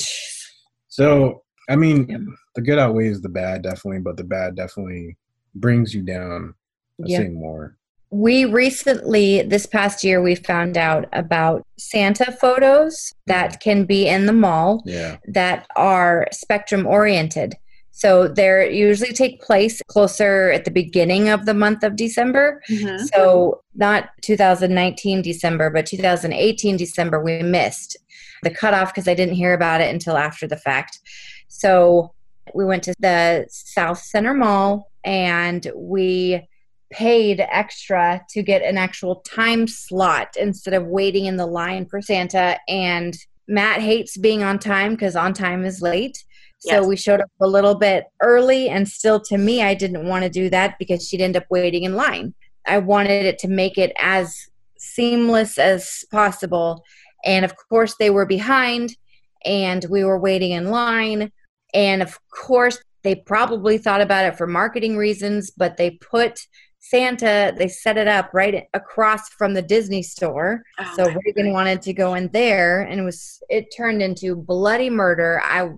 Speaker 2: So I mean, the good outweighs the bad, definitely, but the bad definitely brings you down. I yep. say more
Speaker 3: we recently this past year we found out about santa photos that can be in the mall
Speaker 2: yeah.
Speaker 3: that are spectrum oriented so they usually take place closer at the beginning of the month of december mm-hmm. so not 2019 december but 2018 december we missed the cutoff because i didn't hear about it until after the fact so we went to the Southcenter mall and we paid extra to get an actual time slot instead of waiting in the line for Santa. And Matt hates being on time because on time is late. So yes. we showed up a little bit early, and still to me, I didn't want to do that because she'd end up waiting in line. I wanted it to make it as seamless as possible. And of course, they were behind, and we were waiting in line. And of course, they probably thought about it for marketing reasons, but they put Santa, they set it up right across from the Disney store. Oh, so Reagan wanted to go in there and it was it turned into bloody murder. I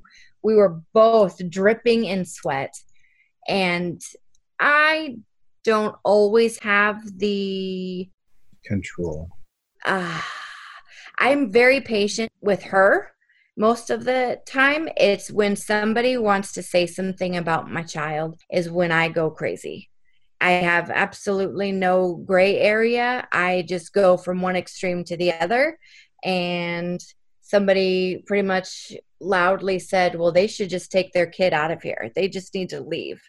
Speaker 3: we were both dripping in sweat and I don't always have the
Speaker 2: control.
Speaker 3: Uh, I'm very patient with her most of the time. It's when somebody wants to say something about my child is when I go crazy. I have absolutely no gray area. I just go from one extreme to the other. And somebody pretty much loudly said, well, they should just take their kid out of here. They just need to leave.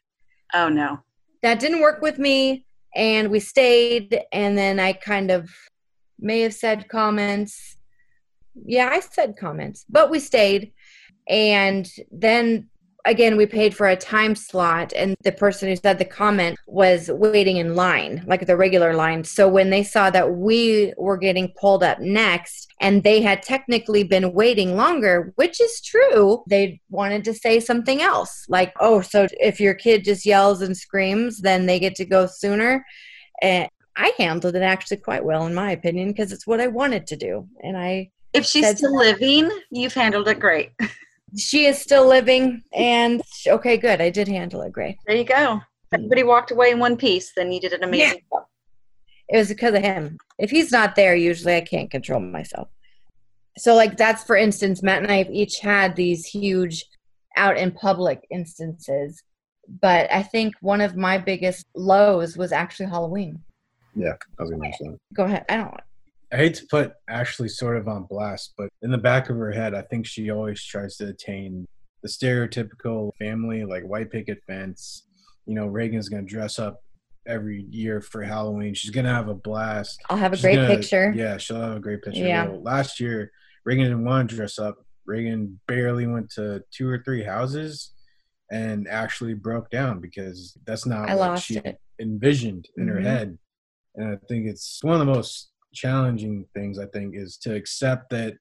Speaker 1: Oh, no.
Speaker 3: That didn't work with me. And we stayed. And then I kind of may have said comments. Yeah, I said comments, but we stayed. And then again, we paid for a time slot, and the person who said the comment was waiting in line, like the regular line. So when they saw that we were getting pulled up next, and they had technically been waiting longer, which is true, they wanted to say something else, like, "Oh, so if your kid just yells and screams, then they get to go sooner." And I handled it actually quite well, in my opinion, because it's what I wanted to do, and I.
Speaker 1: If she's still living, you've handled it great.
Speaker 3: she is still living and okay good. I did handle it. Great.
Speaker 1: There you go. Everybody walked away in one piece then you did an amazing yeah. job
Speaker 3: it was because of him. If he's not there usually i can't control myself. So like that's for instance matt and i have each had these huge out in public instances but i think one of my biggest lows was actually halloween.
Speaker 2: Yeah i was gonna mention that.
Speaker 3: Go ahead. I don't
Speaker 2: I hate to put Ashley sort of on blast, but in the back of her head, I think she always tries to attain the stereotypical family, like white picket fence. You know, Reagan's gonna dress up every year for Halloween. She's gonna have a blast.
Speaker 3: I'll have a
Speaker 2: She's
Speaker 3: great
Speaker 2: gonna-
Speaker 3: picture.
Speaker 2: Yeah, she'll have a great picture.
Speaker 3: Yeah.
Speaker 2: Well, last year, Reagan didn't want to dress up. Reagan barely went to two or three houses and Ashley broke down because that's not
Speaker 3: I
Speaker 2: what she
Speaker 3: it.
Speaker 2: envisioned in her
Speaker 3: Mhm.
Speaker 2: head. And I think it's one of the most challenging things, I think, is to accept that,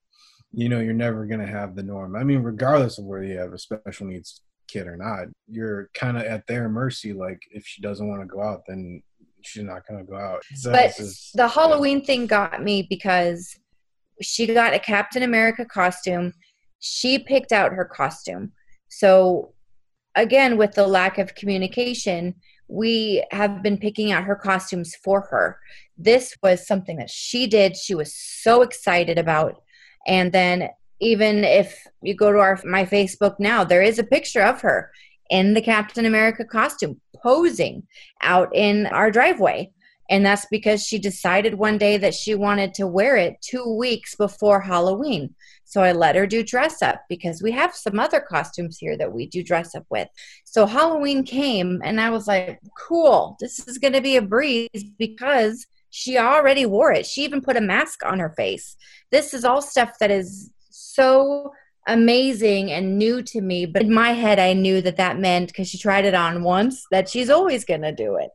Speaker 2: you know, you're never going to have the norm. I mean, regardless of whether you have a special needs kid or not, you're kind of at their mercy. Like, if she doesn't want to go out, then she's not going to go out. So
Speaker 3: but
Speaker 2: just-
Speaker 3: the Halloween thing got me because she got a Captain America costume. She picked out her costume. So, again, with the lack of communication, we have been picking out her costumes for her. This was something that she did. She was so excited about. And then, even if you go to our my Facebook now, there is a picture of her in the Captain America costume posing out in our driveway. And that's because she decided one day that she wanted to wear it two weeks before Halloween. So I let her do dress up because we have some other costumes here that we do dress up with. So Halloween came and I was like, cool, this is going to be a breeze because she already wore it. She even put a mask on her face. This is all stuff that is so amazing and new to me. But in my head, I knew that that meant because she tried it on once that she's always going to do it.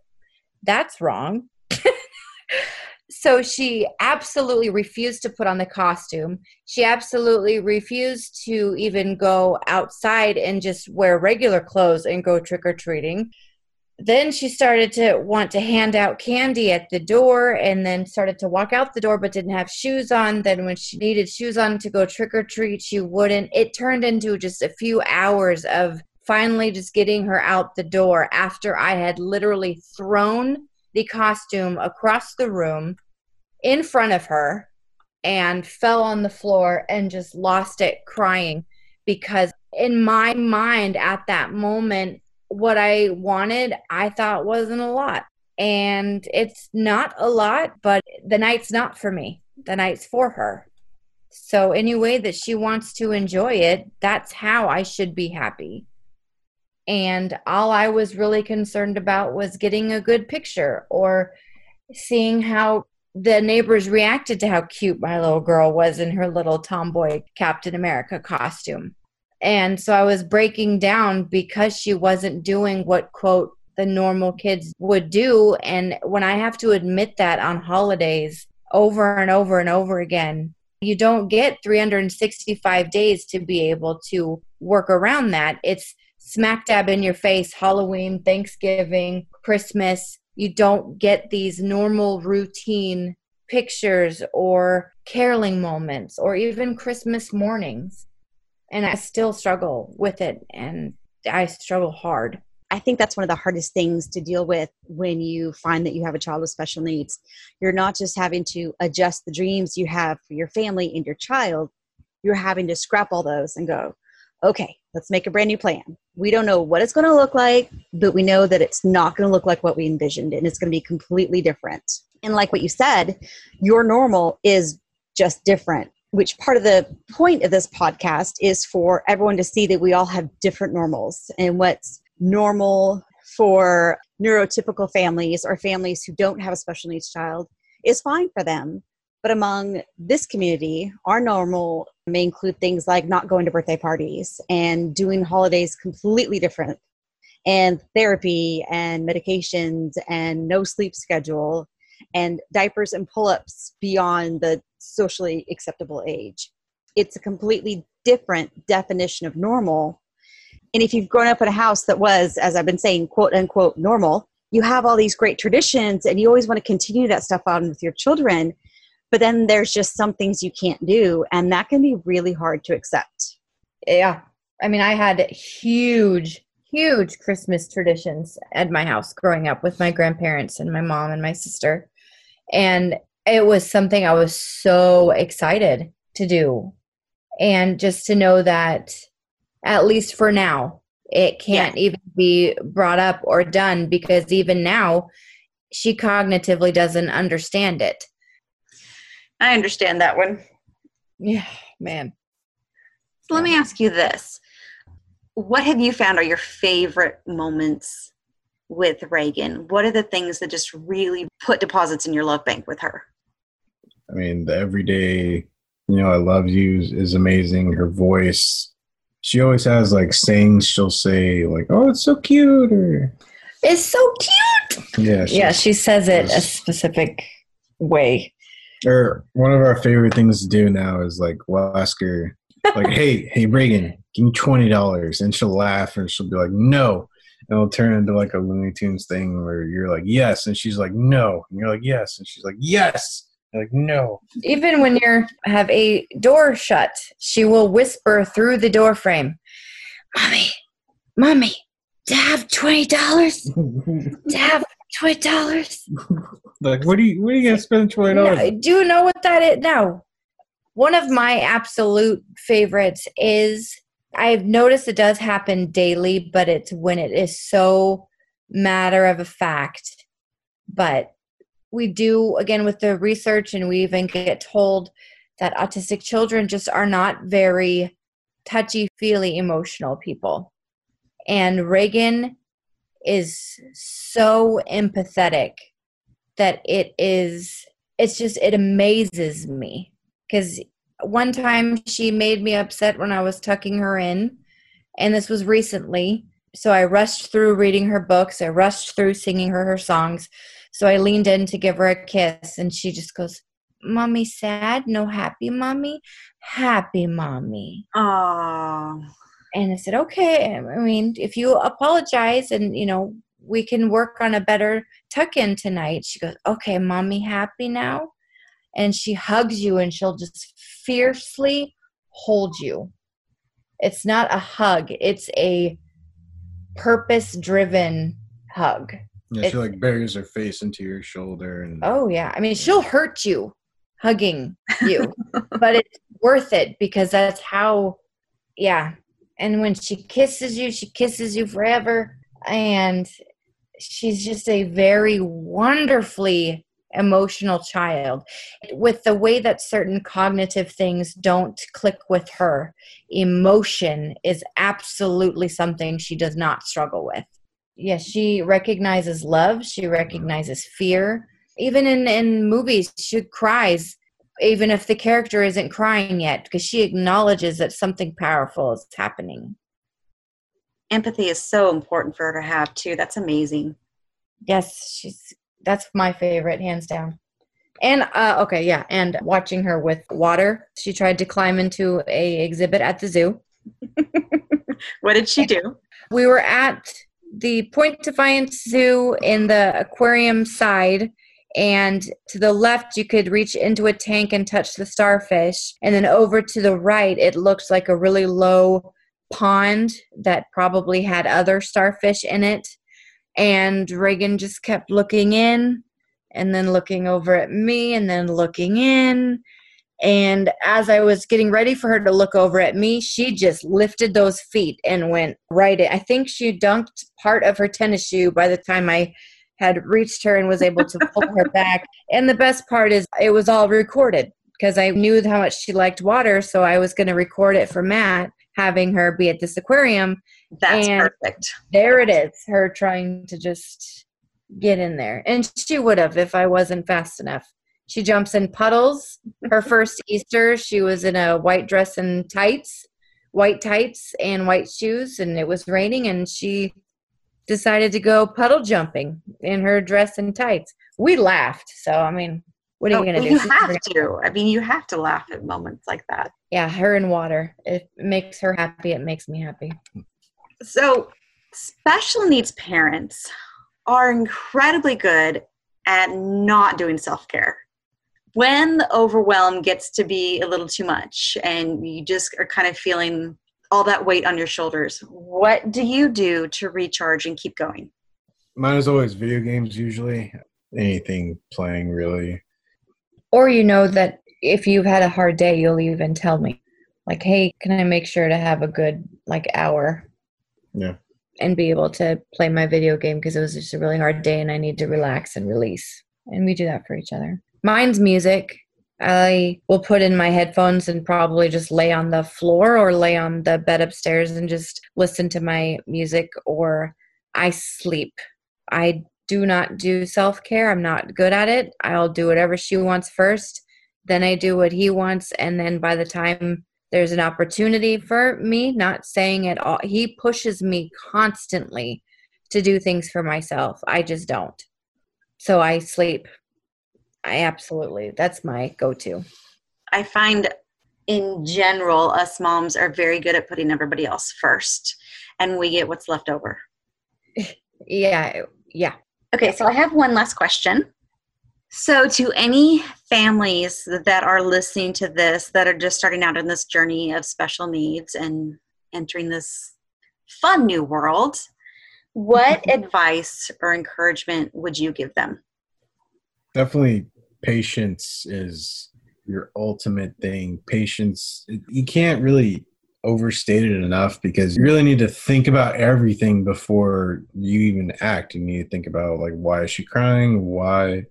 Speaker 3: That's wrong. so she absolutely refused to put on the costume. She absolutely refused to even go outside and just wear regular clothes and go trick or treating. Then she started to want to hand out candy at the door and then started to walk out the door but didn't have shoes on. Then, when she needed shoes on to go trick or treat, she wouldn't. It turned into just a few hours of finally just getting her out the door after I had literally thrown the costume across the room in front of her and fell on the floor and just lost it crying. Because in my mind at that moment what I wanted I thought wasn't a lot. And it's not a lot but the night's not for me. The night's for her. So any way that she wants to enjoy it that's how I should be happy. And all I was really concerned about was getting a good picture or seeing how the neighbors reacted to how cute my little girl was in her little tomboy Captain America costume. And so I was breaking down because she wasn't doing what, quote, the normal kids would do. And when I have to admit that on holidays over and over and over again, you don't get 365 days to be able to work around that. It's smack dab in your face Halloween, Thanksgiving, Christmas. You don't get these normal routine pictures or caroling moments or even Christmas mornings. And I still struggle with it and I struggle hard.
Speaker 1: I think that's one of the hardest things to deal with when you find that you have a child with special needs. You're not just having to adjust the dreams you have for your family and your child, you're having to scrap all those and go, okay, let's make a brand new plan. We don't know what it's going to look like, but we know that it's not going to look like what we envisioned and it's going to be completely different. And like what you said, your normal is just different, which part of the point of this podcast is for everyone to see that we all have different normals and what's normal for neurotypical families or families who don't have a special needs child is fine for them. But among this community, our normal may include things like not going to birthday parties and doing holidays completely different, and therapy and medications and no sleep schedule and diapers and pull ups beyond the socially acceptable age. It's a completely different definition of normal. And if you've grown up in a house that was, as I've been saying, quote unquote normal, you have all these great traditions and you always want to continue that stuff on with your children but then there's just some things you can't do and that can be really hard to accept
Speaker 3: Yeah. I mean, I had huge, huge Christmas traditions at my house growing up with my grandparents and my mom and my sister. And it was something I was so excited to do. And just to know that, at least for now, it can't even be brought up or done because even now, she cognitively doesn't understand it.
Speaker 1: I understand that one
Speaker 3: Yeah, man.
Speaker 1: so let me ask you this what have you found are your favorite moments with Reagan? What are the things that just really put deposits in your love bank with her?
Speaker 2: I mean, the everyday, you know, I love you is amazing. Her voice, she always has like sayings she'll say, like, oh, it's so cute, or
Speaker 3: it's so cute.
Speaker 2: Yeah.
Speaker 3: Yeah, she says it a specific way.
Speaker 2: Or one of our favorite things to do now is like, we'll ask her, like, hey, hey, Reagan, give me $20. And she'll laugh and she'll be like, no. And it'll turn into like a Looney Tunes thing where you're like, yes. And she's like, no. And you're like, yes. And she's like, yes. You're like, no.
Speaker 3: Even when you have a door shut, she will whisper through the door frame, Mommy, Mommy, to have twenty dollars? to have twenty dollars?
Speaker 2: like, what are you what are you gonna spend twenty dollars?
Speaker 3: No, do you know what that is? No. One of my absolute favorites is I've noticed it does happen daily, but it's when it is so matter of a fact. But we do again with the research and we even get told that autistic children just are not very touchy feely emotional people and Reagan is so empathetic that it is it's just it amazes me. Cuz one time she made me upset when I was tucking her in and this was recently. So I rushed through reading her books I rushed through singing her her songs. So I leaned in to give her a kiss and she just goes mommy sad? No happy mommy? Happy mommy.
Speaker 1: Oh
Speaker 3: and I said, okay. I mean, if you apologize and, you know, we can work on a better tuck in tonight. She goes, okay, mommy happy now? And she hugs you and she'll just fiercely hold you. It's not a hug, it's a purpose driven hug.
Speaker 2: Yeah,
Speaker 3: It's-
Speaker 2: she like buries her face into your shoulder and
Speaker 3: Oh, yeah. I mean, she'll hurt you hugging you, but it's worth it because that's how, yeah. And when she kisses you, she kisses you forever. And she's just a very wonderfully emotional child. With the way that certain cognitive things don't click with her, emotion is absolutely something she does not struggle with. Yes, she recognizes love, she recognizes fear. Even in, in movies, she cries even if the character isn't crying yet because she acknowledges that something powerful is happening.
Speaker 1: Empathy is so important for her to have too. That's amazing.
Speaker 3: Yes, she's that's my favorite hands down. And uh okay, yeah, and watching her with water. She tried to climb into a exhibit at the zoo.
Speaker 1: What did she do?
Speaker 3: We were at the Point Defiance Zoo in the aquarium side and to the left you could reach into a tank and touch the starfish and then over to the right it looked like a really low pond that probably had other starfish in it and reagan just kept looking in and then looking over at me and then looking in and as i was getting ready for her to look over at me she just lifted those feet and went right in. i think she dunked part of her tennis shoe by the time i had reached her and was able to pull her back. And the best part is it was all recorded because I knew how much she liked water. So I was going to record it for Matt, having her be at this aquarium.
Speaker 1: That's
Speaker 3: And-
Speaker 1: perfect.
Speaker 3: There it is, her trying to just get in there. And she would have if I wasn't fast enough. She jumps in puddles. Her first Easter, she was in a white dress and tights, white tights and white shoes, and it was raining, and she decided to go puddle jumping in her dress and tights. We laughed. So, I mean, what are
Speaker 1: Oh,
Speaker 3: you going to do?
Speaker 1: you have
Speaker 3: gonna-
Speaker 1: to. I mean, you have to laugh at moments like that.
Speaker 3: Yeah, her in water. It makes her happy. It makes me happy.
Speaker 1: So, special needs parents are incredibly good at not doing self care. When the overwhelm gets to be a little too much and you just are kind of feeling all that weight on your shoulders, what do you do to recharge and keep going?
Speaker 2: mine is always video games usually. Anything playing really.
Speaker 3: Or you know that if you've had a hard day, you'll even tell me, like, hey, can I make sure to have a good like hour
Speaker 2: Yeah.
Speaker 3: and be able to play my video game because it was just a really hard day and I need to relax and release. And we do that for each other. Mine's music. I will put in my headphones and probably just lay on the floor or lay on the bed upstairs and just listen to my music or I sleep. I do not do self care. I'm not good at it. I'll do whatever she wants first. Then I do what he wants. And then by the time there's an opportunity for me, not saying it all, he pushes me constantly to do things for myself. I just don't. So I sleep. I absolutely, that's my go to.
Speaker 1: I find in general, us moms are very good at putting everybody else first, and we get what's left over.
Speaker 3: yeah, yeah.
Speaker 1: Okay, so I have one last question. So, to any families that are listening to this that are just starting out in this journey of special needs and entering this fun new world, what advice or encouragement would you give them?
Speaker 2: Definitely, patience is your ultimate thing. Patience, you can't really overstate it enough because you really need to think about everything before you even act. You need to think about like why is she crying? Why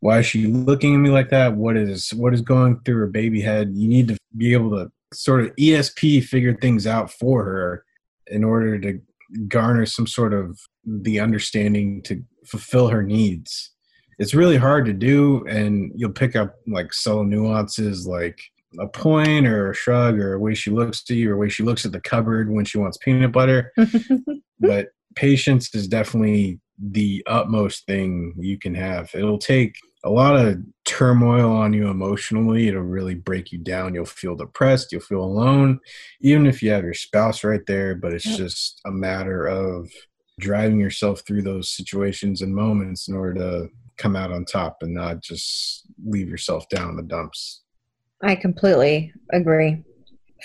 Speaker 2: why is she looking at me like that? What is what is going through her baby head? You need to be able to sort of ESP figure things out for her in order to garner some sort of the understanding to fulfill her needs. It's really hard to do, and you'll pick up like subtle nuances like a point or a shrug or a way she looks to you or a way she looks at the cupboard when she wants peanut butter. but patience is definitely the utmost thing you can have. It'll take a lot of turmoil on you emotionally. It'll really break you down. You'll feel depressed. You'll feel alone, even if you have your spouse right there. But it's just a matter of driving yourself through those situations and moments in order to come out on top and not just leave yourself down in the dumps.
Speaker 3: I completely agree.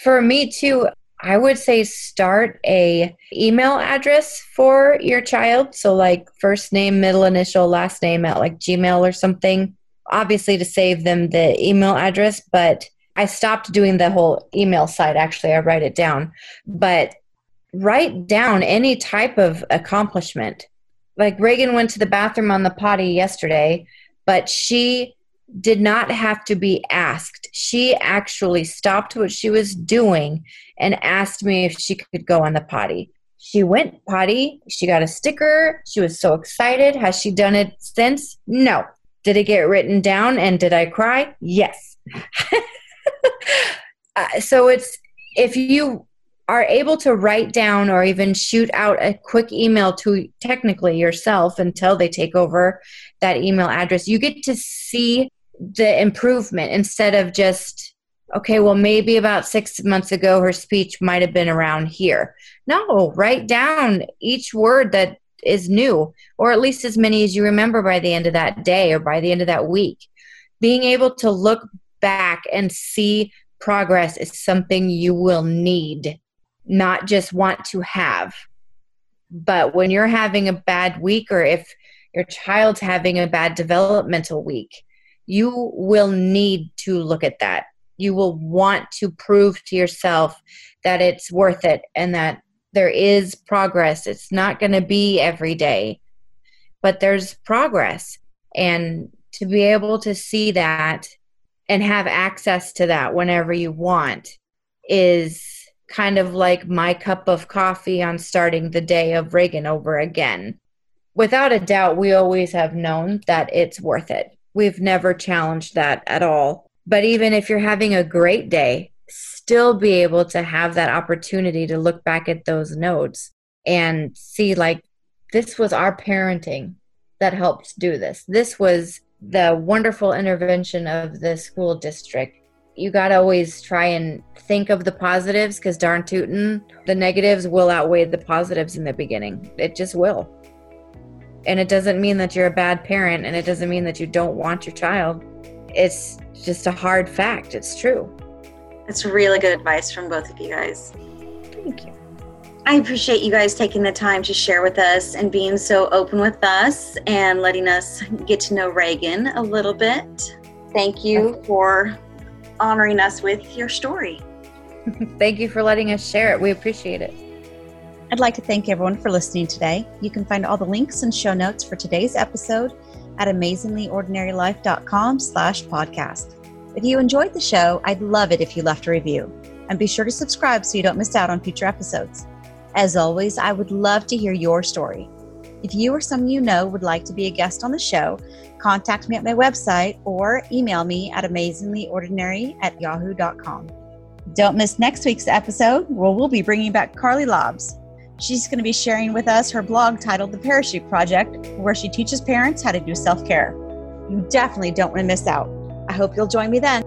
Speaker 3: For me too, I would say start a email address for your child. So like first name, middle initial, last name at like Gmail or something. Obviously to save them the email address, but I stopped doing the whole email side actually. I write it down. But write down any type of accomplishment. Like Reagan went to the bathroom on the potty yesterday, but she did not have to be asked. She actually stopped what she was doing and asked me if she could go on the potty. She went potty. She got a sticker. She was so excited. Has she done it since? No. Did it get written down and did I cry? Yes. uh, so it's if you are able to write down or even shoot out a quick email to technically yourself until they take over that email address, you get to see the improvement instead of just okay well maybe about six months ago her speech might have been around here. No write down each word that is new or at least as many as you remember by the end of that day or by the end of that week. Being able to look back and see progress is something you will need not just want to have. But when you're having a bad week or if your child's having a bad developmental week you will need to look at that. You will want to prove to yourself that it's worth it and that there is progress. It's not going to be every day, but there's progress. And to be able to see that and have access to that whenever you want is kind of like my cup of coffee on starting the day of Reagan over again. Without a doubt, we always have known that it's worth it we've never challenged that at all. But even if you're having a great day, still be able to have that opportunity to look back at those notes and see, like, this was our parenting that helped do this. This was the wonderful intervention of the school district. You got to always try and think of the positives because darn tootin', the negatives will outweigh the positives in the beginning. It just will. And it doesn't mean that you're a bad parent and it doesn't mean that you don't want your child. It's just a hard fact. It's true.
Speaker 1: that's really good advice from both of you guys.
Speaker 3: Thank you.
Speaker 1: I appreciate you guys taking the time to share with us and being so open with us and letting us get to know Reagan a little bit. Thank you for honoring us with your story.
Speaker 3: Thank you for letting us share it. We appreciate it.
Speaker 1: I'd like to thank everyone for listening today. You can find all the links and show notes for today's episode at amazinglyordinarylife.com slash podcast. If you enjoyed the show, I'd love it if you left a review. And be sure to subscribe so you don't miss out on future episodes. As always, I would love to hear your story. If you or someone you know would like to be a guest on the show, contact me at my website or email me at amazinglyordinary at yahoo.com. Don't miss next week's episode where we'll be bringing back Carly Lobbs. She's going to be sharing with us her blog titled The Parachute Project, where she teaches parents how to do self care. You definitely don't want to miss out. I hope you'll join me then.